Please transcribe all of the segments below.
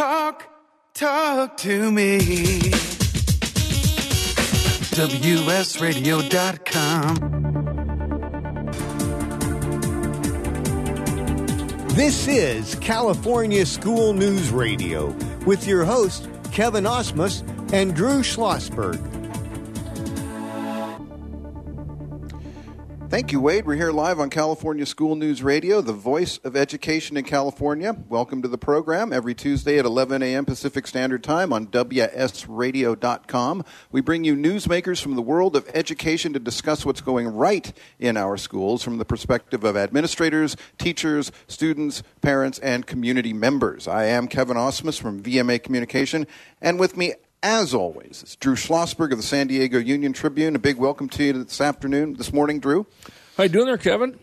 Talk, talk to me. WSRadio.com. This is California School News Radio with your host, Kevin Osmus and Drew Schlossberg. Thank you, Wade. We're here live on California School News Radio, the voice of education in California. Welcome to the program every Tuesday at 11 a.m. Pacific Standard Time on WSRadio.com. We bring you newsmakers from the world of education to discuss what's going right in our schools from the perspective of administrators, teachers, students, parents, and community members. I am Kevin Osmus from VMA Communication, and with me as always, it's Drew Schlossberg of the San Diego Union Tribune. A big welcome to you this afternoon, this morning, Drew. How you doing there, Kevin?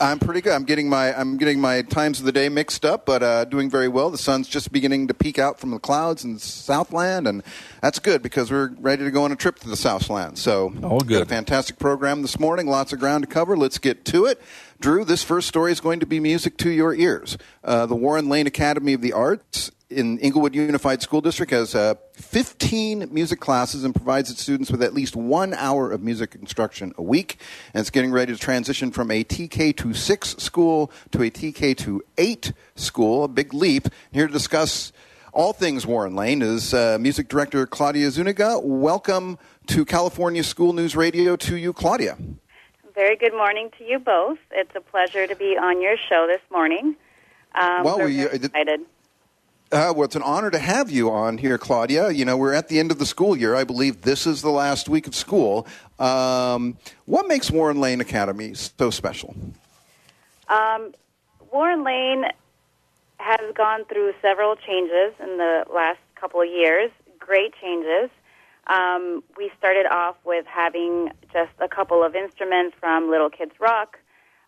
I'm pretty good. I'm getting my I'm getting my times of the day mixed up, but uh, doing very well. The sun's just beginning to peek out from the clouds in the Southland, and that's good because we're ready to go on a trip to the Southland. So, all good. a fantastic program this morning. Lots of ground to cover. Let's get to it. Drew, this first story is going to be music to your ears. Uh, the Warren Lane Academy of the Arts in Inglewood Unified School District has uh, 15 music classes and provides its students with at least one hour of music instruction a week. And it's getting ready to transition from a TK to 6 school to a TK to 8 school, a big leap. Here to discuss all things Warren Lane is uh, music director Claudia Zuniga. Welcome to California School News Radio to you, Claudia. Very good morning to you both. It's a pleasure to be on your show this morning. Um, well, we're we, very excited. Uh, well, it's an honor to have you on here, Claudia. You know, we're at the end of the school year. I believe this is the last week of school. Um, what makes Warren Lane Academy so special? Um, Warren Lane has gone through several changes in the last couple of years, great changes. Um, we started off with having just a couple of instruments from Little Kids Rock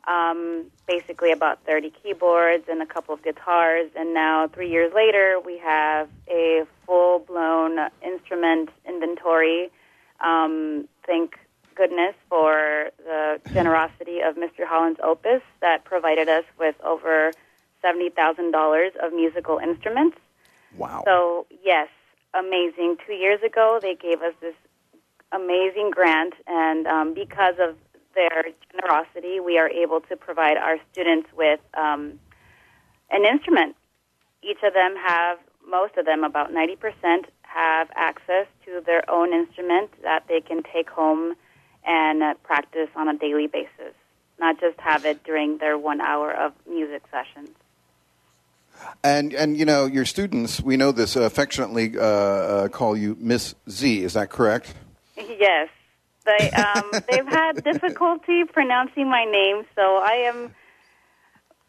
um, basically about 30 keyboards and a couple of guitars. And now, three years later, we have a full blown instrument inventory. Um, thank goodness for the generosity of Mr. Holland's Opus that provided us with over $70,000 of musical instruments. Wow. So, yes, amazing. Two years ago, they gave us this amazing grant, and um, because of their generosity, we are able to provide our students with um, an instrument. Each of them have, most of them, about 90%, have access to their own instrument that they can take home and uh, practice on a daily basis, not just have it during their one hour of music sessions. And and you know your students, we know this uh, affectionately uh, uh, call you Miss Z. Is that correct? Yes, they um, they've had difficulty pronouncing my name, so I am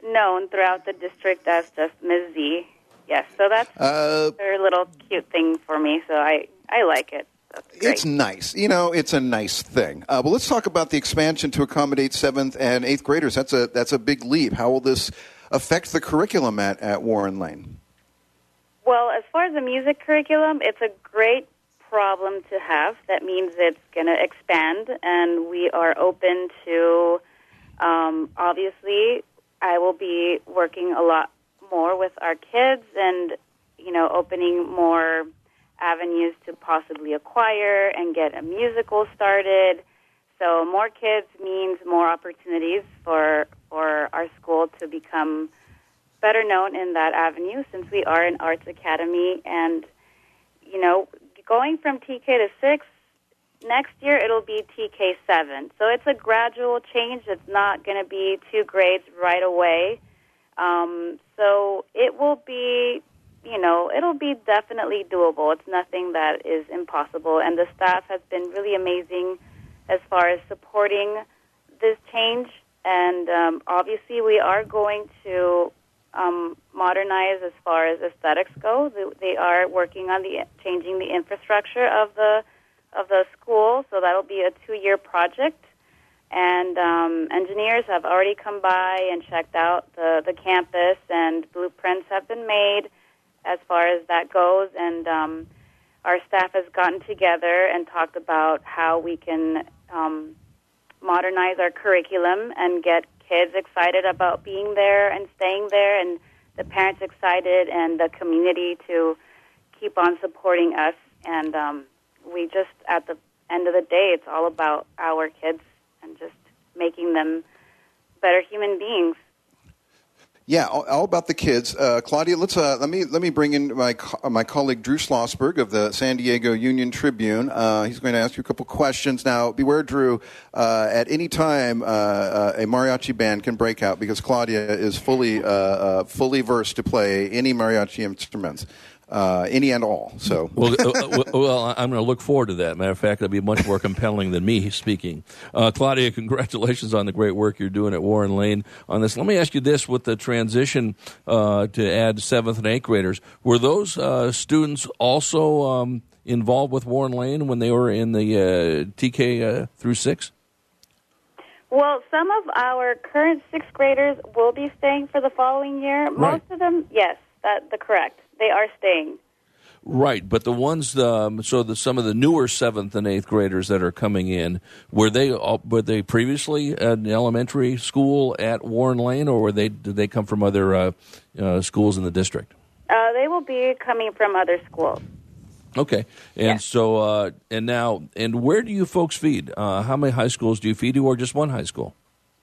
known throughout the district as just Ms. Z. Yes, so that's Uh, their little cute thing for me. So I I like it. It's nice. You know, it's a nice thing. Uh, but let's talk about the expansion to accommodate seventh and eighth graders. That's a that's a big leap. How will this affect the curriculum at, at Warren Lane? Well, as far as the music curriculum, it's a great problem to have. That means it's going to expand, and we are open to. Um, obviously, I will be working a lot more with our kids, and you know, opening more avenues to possibly acquire and get a musical started. So more kids means more opportunities for for our school to become better known in that avenue since we are an arts academy and you know going from TK to 6 next year it'll be TK 7 so it's a gradual change. It's not going to be two grades right away. Um, so it will be you know it'll be definitely doable. It's nothing that is impossible. And the staff has been really amazing as far as supporting this change. And um, obviously we are going to um, modernize as far as aesthetics go. They- are working on the changing the infrastructure of the of the school, so that'll be a two-year project. And um, engineers have already come by and checked out the the campus, and blueprints have been made as far as that goes. And um, our staff has gotten together and talked about how we can um, modernize our curriculum and get kids excited about being there and staying there and the parents excited and the community to keep on supporting us. And um, we just, at the end of the day, it's all about our kids and just making them better human beings. Yeah, all, all about the kids. Uh, Claudia, let's uh, let me let me bring in my co- my colleague Drew Schlossberg of the San Diego Union Tribune. Uh, he's going to ask you a couple questions. Now, beware, Drew. Uh, at any time, uh, uh, a mariachi band can break out because Claudia is fully fully versed to play any mariachi instruments uh, any and all. So, well, uh, uh well, I'm going to look forward to that. Matter of fact, it'll be much more compelling than me speaking. Uh, Claudia, congratulations on the great work you're doing at Warren Lane on this. Let me ask you this: with the transition uh, to add seventh and eighth graders, were those uh, students also um, involved with Warren Lane when they were in the TK through six? Well, some of our current sixth graders will be staying for the following year. Most of them, yes, that the correct they are staying. Right, but the ones, um, so the, some of the newer seventh and eighth graders that are coming in, were they all, were they previously at elementary school at Warren Lane, or were they did they come from other uh, uh, schools in the district? Uh, they will be coming from other schools. Okay, and yeah. so uh, and now and where do you folks feed? Uh, how many high schools do you feed to, or just one high school?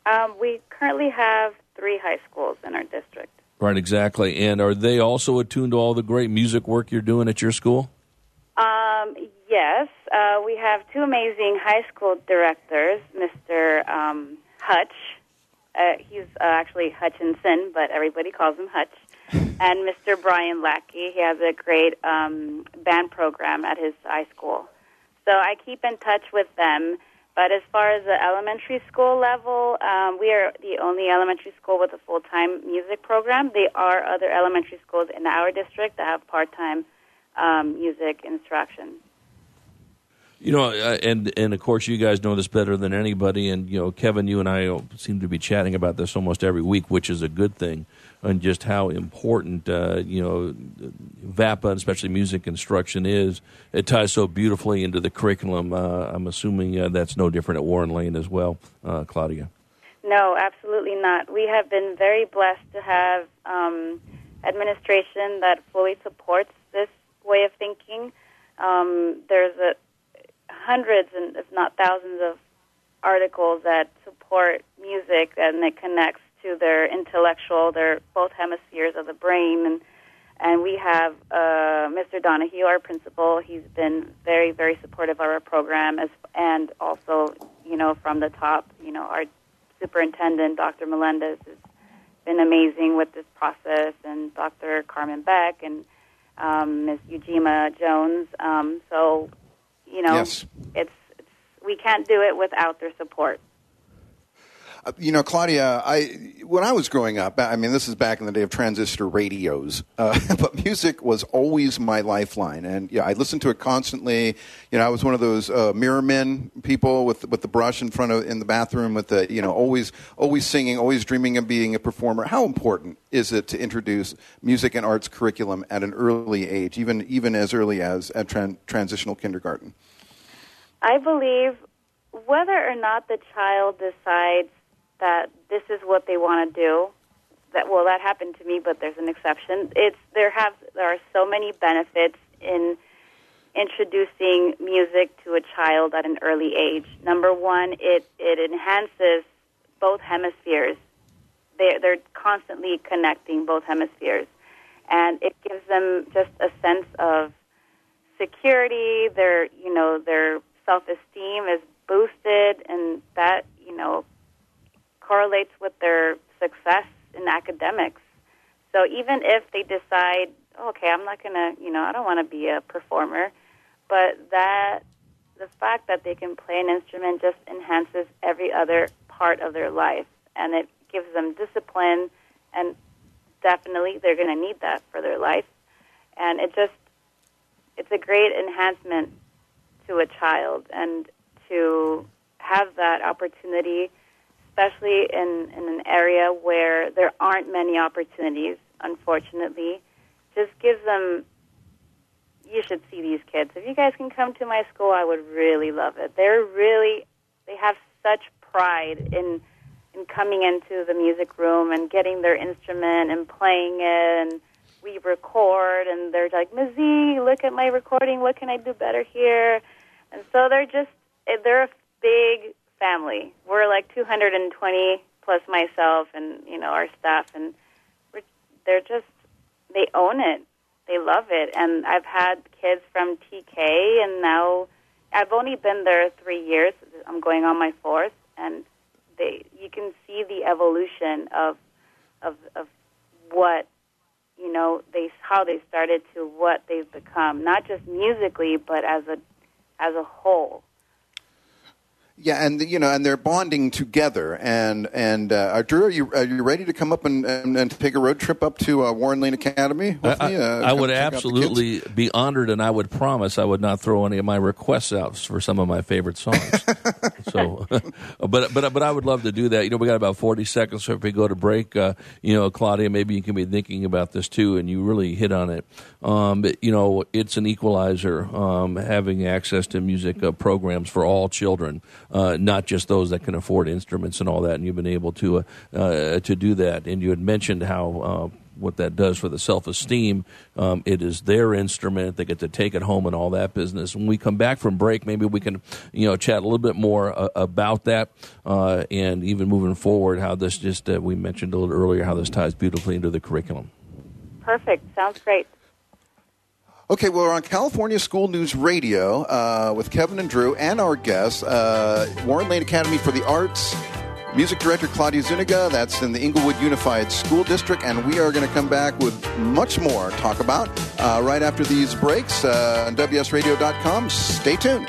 Um, we currently have three high schools in our district. Right, exactly. And are they also attuned to all the great music work you're doing at your school? Um, yes. Uh, we have two amazing high school directors, Mr. Um, Hutch. Uh, he's uh, actually Hutchinson, but everybody calls him Hutch. and Mr. Brian Lackey. He has a great um, band program at his high school. So I keep in touch with them but as far as the elementary school level, um, we are the only elementary school with a full time music program. There are other elementary schools in our district that have part time um, music instruction. You know, uh, and and of course, you guys know this better than anybody. And you know, Kevin, you and I seem to be chatting about this almost every week, which is a good thing. And just how important uh, you know VAPA, and especially music instruction, is. It ties so beautifully into the curriculum. Uh, I'm assuming uh, that's no different at Warren Lane as well, uh, Claudia. No, absolutely not. We have been very blessed to have um, administration that fully supports this way of thinking. Um, there's a hundreds and if not thousands of articles that support music and it connects to their intellectual, their both hemispheres of the brain and and we have uh, Mr. Donahue, our principal. He's been very, very supportive of our program, as and also, you know, from the top, you know, our superintendent, Dr. Melendez, has been amazing with this process, and Dr. Carmen Beck and um, Ms. Ujima Jones. Um, so you know, yes. it's, it's we can't do it without their support. You know, Claudia, I when I was growing up, I mean, this is back in the day of transistor radios, uh, but music was always my lifeline, and yeah, I listened to it constantly. You know, I was one of those uh, mirror men people with with the brush in front of in the bathroom with the you know always always singing, always dreaming of being a performer. How important is it to introduce music and arts curriculum at an early age, even even as early as at tran- transitional kindergarten? I believe whether or not the child decides that this is what they want to do, that well, that happened to me, but there's an exception. It's there have there are so many benefits in introducing music to a child at an early age. Number one, it it enhances both hemispheres. They they're constantly connecting both hemispheres, and it gives them just a sense of security. Their you know their self esteem is boosted, and that you know correlates with their success in academics. So even if they decide, okay, I'm not gonna, you know, I don't want to be a performer, but that the fact that they can play an instrument just enhances every other part of their life, and it gives them discipline, and definitely they're going to need that for their life, and it just it's a great enhancement to a child and to have that opportunity, especially in, in an area where there aren't many opportunities, unfortunately, just gives them. You should see these kids. If you guys can come to my school, I would really love it. They're really, they have such pride in in coming into the music room and getting their instrument and playing it and we record and they're like, Ms. Z, look at my recording. What can I do better here? And so they're just they're a big family. We're like 220 plus myself and you know our staff, and we're, they're just they own it. They love it, and I've had kids from TK, and now I've only been there three years. I'm going on my fourth, and they you can see the evolution of of of what you know they how they started to what they've become, not just musically, but as a as a whole. Yeah, and you know, and they're bonding together. And and uh, Drew, are you are you ready to come up and, and, and take a road trip up to uh, Warren Lane Academy with I, me? Uh, I would check out the absolutely be honored, and I would promise I would not throw any of my requests out for some of my favorite songs. so, but but but I would love to do that. You know, we got about forty seconds, so if we go to break, uh, you know, Claudia, maybe you can be thinking about this too, and you really hit on it. Um, but, you know, it's an equalizer um, having access to music uh, programs for all children, uh, not just those that can afford instruments and all that. And you've been able to uh, uh, to do that. And you had mentioned how. What that does for the self esteem. Um, it is their instrument. They get to take it home and all that business. When we come back from break, maybe we can, you know, chat a little bit more uh, about that, uh, and even moving forward, how this just uh, we mentioned a little earlier how this ties beautifully into the curriculum. Perfect. Sounds great. Okay, well, we're on California School News Radio uh, with Kevin and Drew and our guests, uh, Warren Lane Academy for the Arts. Music director Claudia Zuniga, that's in the Inglewood Unified School District, and we are going to come back with much more talk about uh, right after these breaks uh, on WSRadio.com. Stay tuned.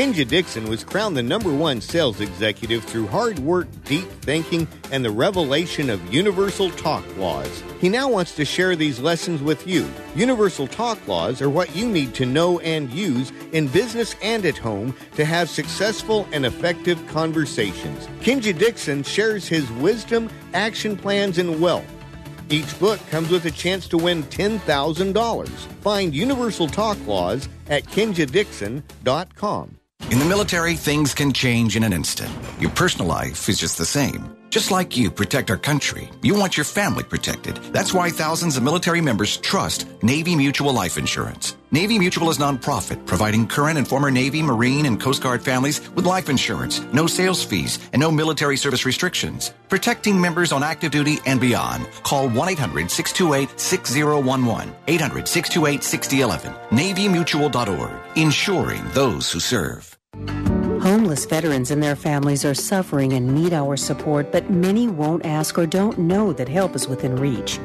Kenja Dixon was crowned the number one sales executive through hard work, deep thinking, and the revelation of universal talk laws. He now wants to share these lessons with you. Universal talk laws are what you need to know and use in business and at home to have successful and effective conversations. Kenja Dixon shares his wisdom, action plans, and wealth. Each book comes with a chance to win $10,000. Find Universal Talk Laws at kenjadixon.com. In the military, things can change in an instant. Your personal life is just the same. Just like you protect our country, you want your family protected. That's why thousands of military members trust Navy Mutual Life Insurance. Navy Mutual is nonprofit, providing current and former Navy, Marine, and Coast Guard families with life insurance, no sales fees, and no military service restrictions. Protecting members on active duty and beyond. Call 1-800-628-6011. 800-628-6011. NavyMutual.org. Insuring those who serve. Homeless veterans and their families are suffering and need our support, but many won't ask or don't know that help is within reach.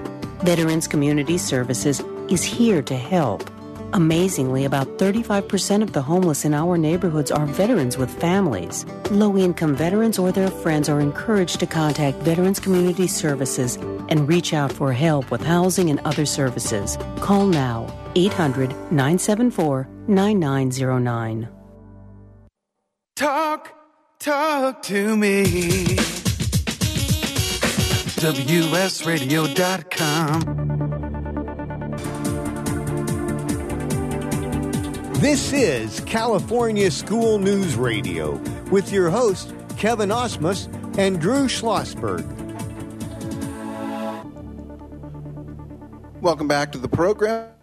Veterans Community Services is here to help. Amazingly, about 35% of the homeless in our neighborhoods are veterans with families. Low income veterans or their friends are encouraged to contact Veterans Community Services and reach out for help with housing and other services. Call now 800 974 9909. Talk, talk to me. WSRadio.com. This is California School News Radio with your hosts, Kevin Osmus and Drew Schlossberg. Welcome back to the program.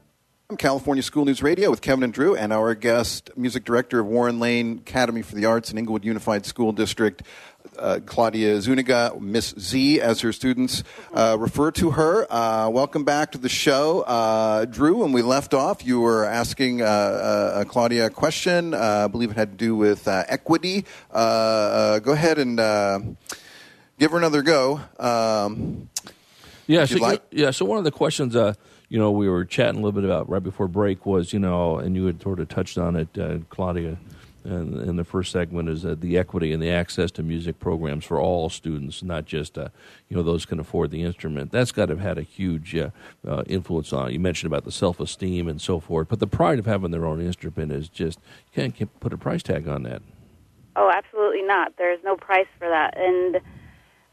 California School News Radio with Kevin and Drew, and our guest, music director of Warren Lane Academy for the Arts in Inglewood Unified School District, uh, Claudia Zuniga, Miss Z, as her students uh, refer to her. Uh, welcome back to the show. Uh, Drew, when we left off, you were asking uh, uh, Claudia a question. I believe it had to do with equity. go ahead and give her another go. Um, yeah, so, like? yeah. So one of the questions you know, we were chatting a little bit about right before break was, you know, and you had sort of touched on it, uh, Claudia, in, in, the first segment is uh, the equity and the access to music programs for all students, not just, uh, you know, those can afford the instrument. That's got to have had a huge uh, uh, influence on. it. You mentioned about the self-esteem and so forth, but the pride of having their own instrument is just you can't, can't put a price tag on that. Oh, absolutely not. There's no price for that, and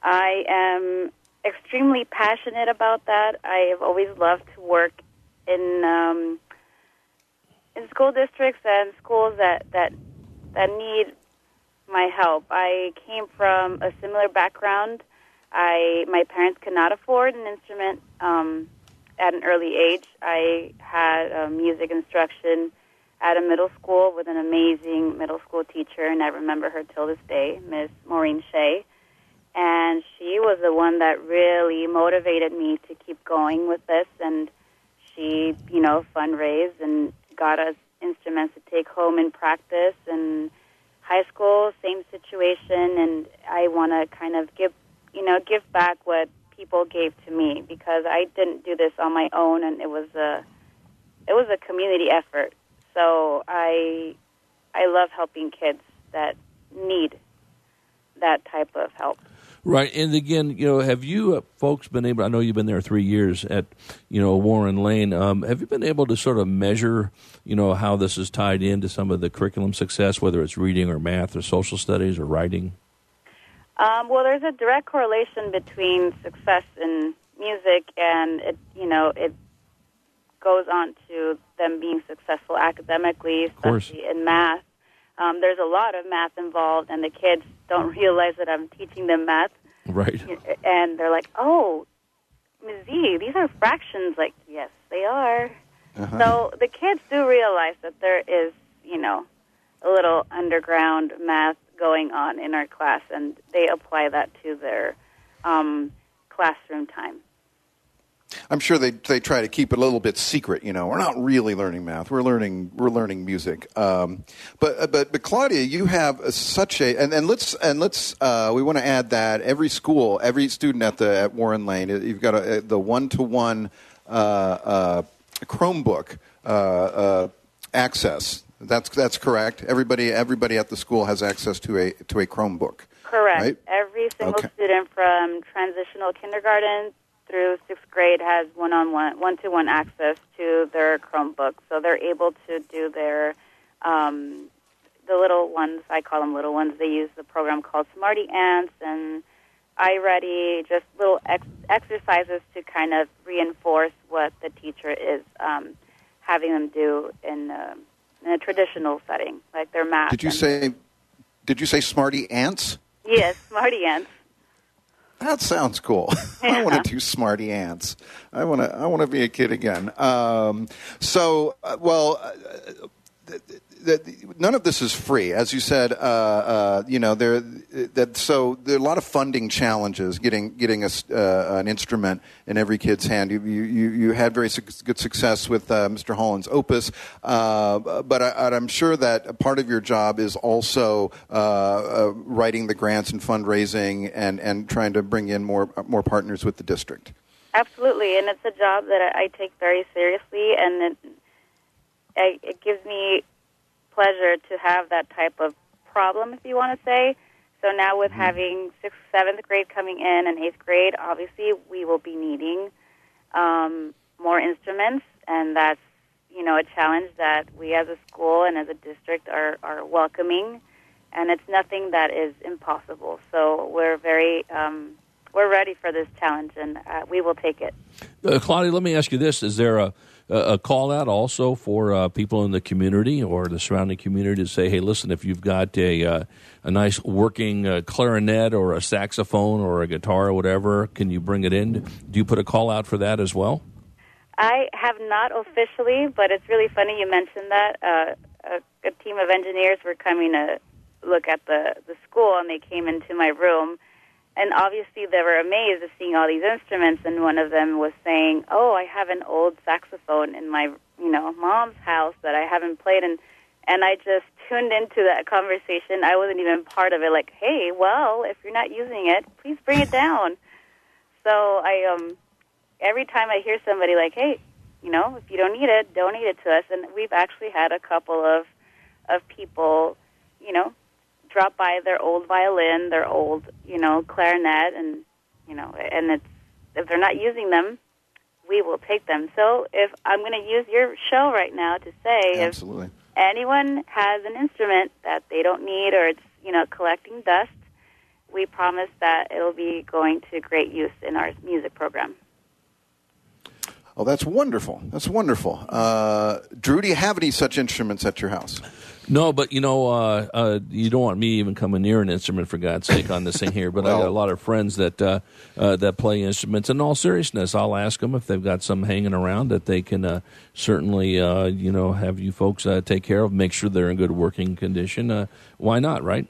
I am extremely passionate about that. I have always loved to work in um, in school districts and schools that that that need my help. I came from a similar background. I my parents could not afford an instrument um, at an early age. I had uh, music instruction at a middle school with an amazing middle school teacher, and I remember her till this day, Miss Maureen Shea and she was the one that really motivated me to keep going with this. And she you know fundraised and got us instruments to take home and practice and high school same situation. And i want to kind of give you know give back what people gave to me because i didn't do this on my own. And it was a it was a community effort. So i i love helping kids that need that type of help Right, and again, you know, have you uh, folks been able? I know you've been there three years at, you know, Warren Lane. Um, have you been able to sort of measure, you know, how this is tied into some of the curriculum success, whether it's reading or math or social studies or writing? Um, well, there's a direct correlation between success in music and it, you know, it goes on to them being successful academically, especially in math. Um, there's a lot of math involved, and the kids don't realize that I'm teaching them math. Right. And they're like, "Oh, Ms. Z, these are fractions." Like, yes, they are. Uh-huh. So the kids do realize that there is, you know, a little underground math going on in our class, and they apply that to their um, classroom time. I'm sure they they try to keep it a little bit secret. You know, we're not really learning math. We're learning we're learning music. Um, but uh, but but Claudia, you have such a and, and let's and let's uh, we want to add that every school, every student at the at Warren Lane, you've got a, the one to one Chromebook uh, uh, access. That's that's correct. Everybody everybody at the school has access to a to a Chromebook. Correct. Right? Every single Okay. student from transitional kindergarten through sixth grade has one-on-one, one-to-one access to their Chromebook, so they're able to do their um, the little ones. I call them little ones. They use the program called Smarty Ants and iReady, just little ex- exercises to kind of reinforce what the teacher is um, having them do in, uh, in a traditional setting, like their math. Did you say? Did you say Smarty Ants? Yes, Smarty Ants. That sounds cool. I want to do smarty ants. I want to. I want to be a kid again. Um, so, uh, well, uh, th- th- th- none of this is free, as you said. Uh, uh, you know, there. That so there are a lot of funding challenges getting getting a, uh, an instrument in every kid's hand. You you, you had very su- good success with uh, Mr. Holland's Opus, uh, but I, I'm sure that part of your job is also uh, writing the grants and fundraising and, and trying to bring in more more partners with the district. Absolutely, and it's a job that I take very seriously, and it, it gives me pleasure to have that type of problem, if you want to say. So now with having sixth, seventh grade coming in and eighth grade, obviously we will be needing um, more instruments, and that's you know a challenge that we as a school and as a district are are welcoming, and it's nothing that is impossible. So we're very um, we're ready for this challenge, and uh, we will take it. Uh, Claudia, let me ask you this: Is there a a call out also for uh, people in the community or the surrounding community to say, "Hey, listen, if you've got a uh, a nice working uh, clarinet or a saxophone or a guitar or whatever, can you bring it in?" Do you put a call out for that as well? I have not officially, but it's really funny you mentioned that. Uh, a, a team of engineers were coming to look at the the school, and they came into my room, and obviously they were amazed at seeing all these instruments. And one of them was saying, "Oh, I have an old saxophone in my you know mom's house that I haven't played." And and I just tuned into that conversation. I wasn't even part of it. Like, hey, well, if you're not using it, please bring it down. So I um every time I hear somebody like, "Hey, you know, if you don't need it, donate it to us," and we've actually had a couple of of people, you know, drop by their old violin, their old, you know, clarinet, and you know, and it's if they're not using them, we will take them. So if I'm going to use your show right now to say, Absolutely. if anyone has an instrument that they don't need or it's you know collecting dust, we promise that it'll be going to great use in our music program. Oh, that's wonderful. That's wonderful. Uh, Drew, do you have any such instruments at your house? No, but you know, uh, uh, you don't want me even coming near an instrument for God's sake on this thing here. But I got a lot of friends that uh, uh, that play instruments. In all seriousness, I'll ask them if they've got some hanging around that they can uh, certainly, uh, you know, have you folks uh, take care of. Make sure they're in good working condition. Uh, why not, right?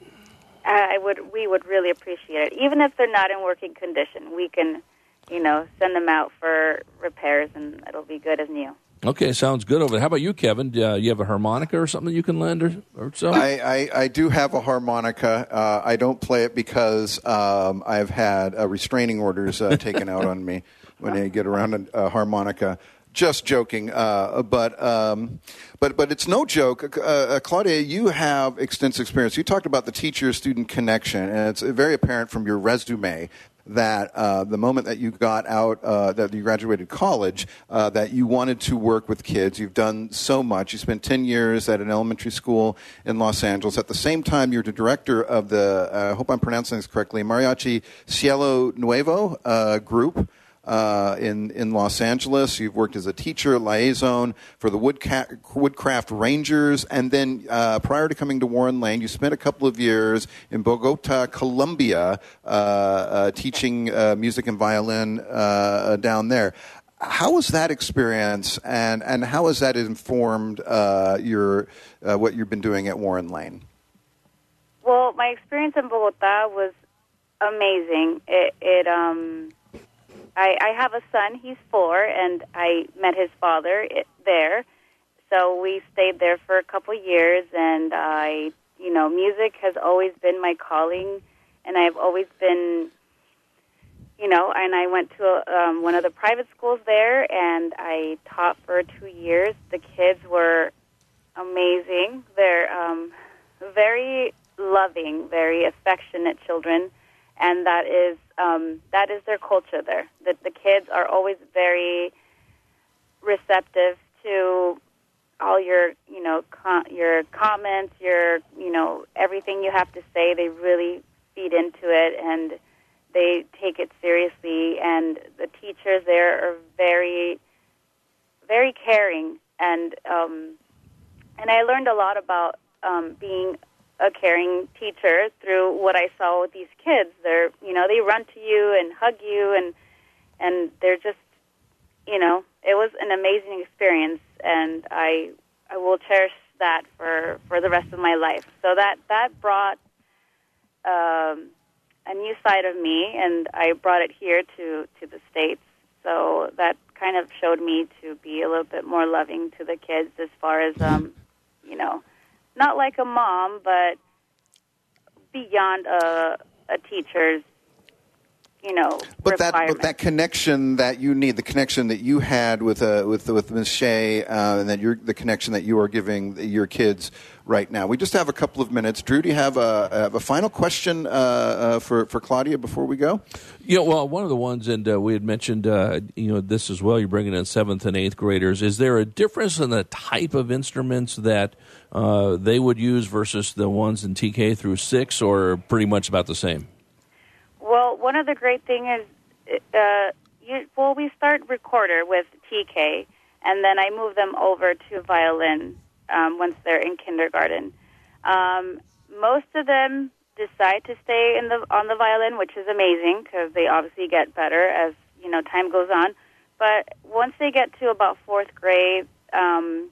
I would, we would really appreciate it. Even if they're not in working condition, we can, you know, send them out for repairs, and it'll be good as new. Okay, sounds good over there. How about you, Kevin? Uh, you have a harmonica or something you can lend or, or so? I, I, I do have a harmonica. Uh, I don't play it because um, I've had uh, restraining orders uh, taken out on me when I get around a, a harmonica. Just joking, uh, but um, but but it's no joke. Uh, Claudia, you have extensive experience. You talked about the teacher-student connection, and it's very apparent from your resume that uh, the moment that you got out, uh, that you graduated college, uh, that you wanted to work with kids. You've done so much. You spent 10 years at an elementary school in Los Angeles. At the same time, you're the director of the, uh, I hope I'm pronouncing this correctly, Mariachi Cielo Nuevo uh, group uh, in in Los Angeles. You've worked as a teacher liaison for the Woodca- Woodcraft Rangers, and then uh, prior to coming to Warren Lane, you spent a couple of years in Bogota, Colombia, uh, uh teaching uh, music and violin down there. How was that experience, and, and how has that informed your what you've been doing at Warren Lane? Well, my experience in Bogota was amazing. It, it um, I, I have a son. He's four, and I met his father there. So we stayed there for a couple years, and I, you know, music has always been my calling, and I've always been, you know, and I went to um, one of the private schools there, and I taught for two years. The kids were amazing. They're um, very loving, very affectionate children and that is um, that is their culture there. That the kids are always very receptive to all your you know com- your comments, your you know everything you have to say. They really feed into it and they take it seriously. And the teachers there are very very caring and um, and I learned a lot about um, being a caring teacher through what I saw with these kids. They're, you know, they run to you and hug you and and they're just, you know, it was an amazing experience and I I will cherish that for for the rest of my life. So that that brought um a new side of me and I brought it here to to the states. So that kind of showed me to be a little bit more loving to the kids as far as um you know not like a mom, but beyond a, a teacher's you know But that, but that connection that you need, the connection that you had with uh, with with Ms. Shea, uh, and that you're the connection that you are giving your kids right now. We just have a couple of minutes. Drew, do you have a, have a final question uh, uh, for for Claudia before we go? Yeah, well, one of the ones, and uh, we had mentioned, uh, you know, this as well. You're bringing in seventh and eighth graders. Is there a difference in the type of instruments that uh, they would use versus the ones in TK through six, or pretty much about the same? Well, one of the great thing is, uh, you, well, we start recorder with TK, and then I move them over to violin um, once they're in kindergarten. Um, most of them decide to stay in the on the violin, which is amazing because they obviously get better as you know time goes on. But once they get to about fourth grade, um,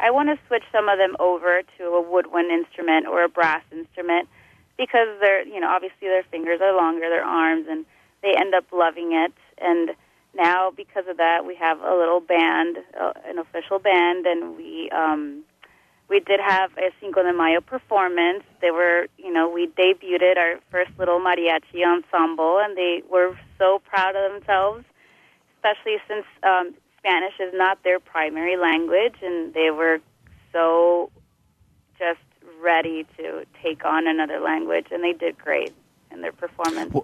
I want to switch some of them over to a woodwind instrument or a brass instrument because they're you know obviously their fingers are longer, their arms, and they end up loving it. And now because of that, we have a little band, uh, an official band, and we um, we did have a Cinco de Mayo performance. They were you know we debuted our first little mariachi ensemble, and they were so proud of themselves, especially since um, Spanish is not their primary language, and they were so just ready to take on another language, and they did great in their performance.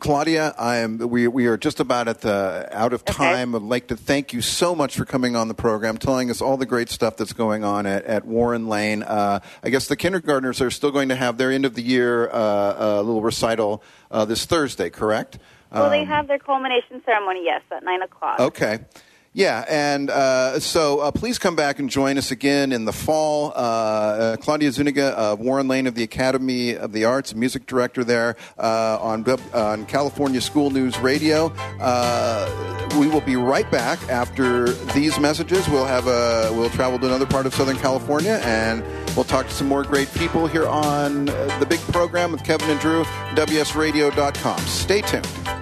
Claudia, I am. We we are just about at the out of time. I'd like to thank you so much for coming on the program, telling us all the great stuff that's going on at, at Warren Lane. Uh, I guess the kindergartners are still going to have their end of the year uh, uh, little recital uh, this Thursday, correct? well, they Um, have their culmination ceremony, yes, at 9 o'clock. Okay. Yeah, and uh, so uh, please come back and join us again in the fall. Uh, uh, Claudia Zuniga, Warren Lane of the Academy of the Arts, music director there uh, on on California School News Radio. Uh, we will be right back after these messages. We'll have a we'll travel to another part of Southern California and we'll talk to some more great people here on the big program with Kevin and Drew. WSRadio.com. Stay tuned.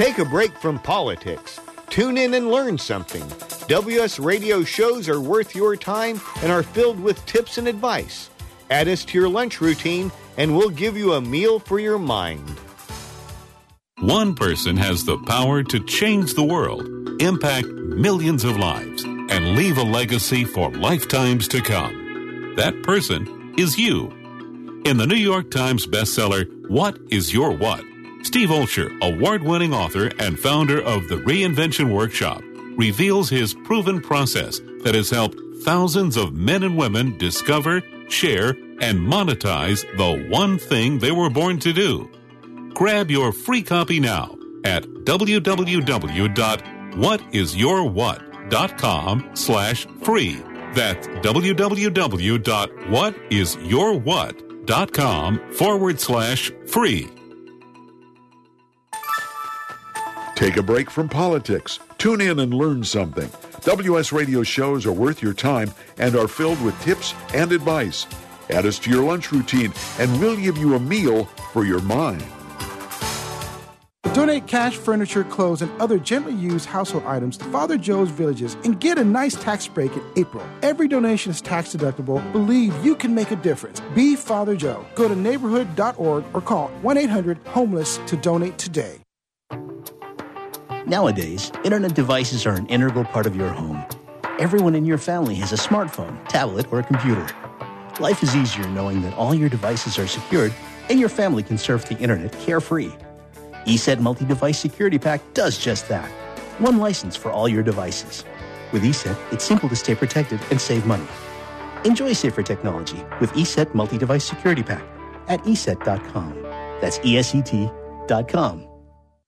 Take a break from politics. Tune in and learn something. WS Radio shows are worth your time and are filled with tips and advice. Add us to your lunch routine, and we'll give you a meal for your mind. One person has the power to change the world, impact millions of lives, and leave a legacy for lifetimes to come. That person is you. In the New York Times bestseller, What is Your What? Steve Olsher, award winning author and founder of the Reinvention Workshop, reveals his proven process that has helped thousands of men and women discover, share, and monetize the one thing they were born to do. Grab your free copy now at www.whatisyourwhat.com slash free. That's www.whatisyourwhat.com forward slash free. Take a break from politics. Tune in and learn something. WS Radio shows are worth your time and are filled with tips and advice. Add us to your lunch routine, and we'll give you a meal for your mind. Donate cash, furniture, clothes, and other gently used household items to Father Joe's Villages and get a nice tax break in April. Every donation is tax deductible. Believe you can make a difference. Be Father Joe. Go to neighborhood.org or call 1 800 Homeless to donate today. Nowadays, internet devices are an integral part of your home. Everyone in your family has a smartphone, tablet, or a computer. Life is easier knowing that all your devices are secured and your family can surf the internet carefree. ESET Multi Device Security Pack does just that. One license for all your devices. With ESET, it's simple to stay protected and save money. Enjoy safer technology with ESET Multi Device Security Pack at ESET.com. That's ESET.com.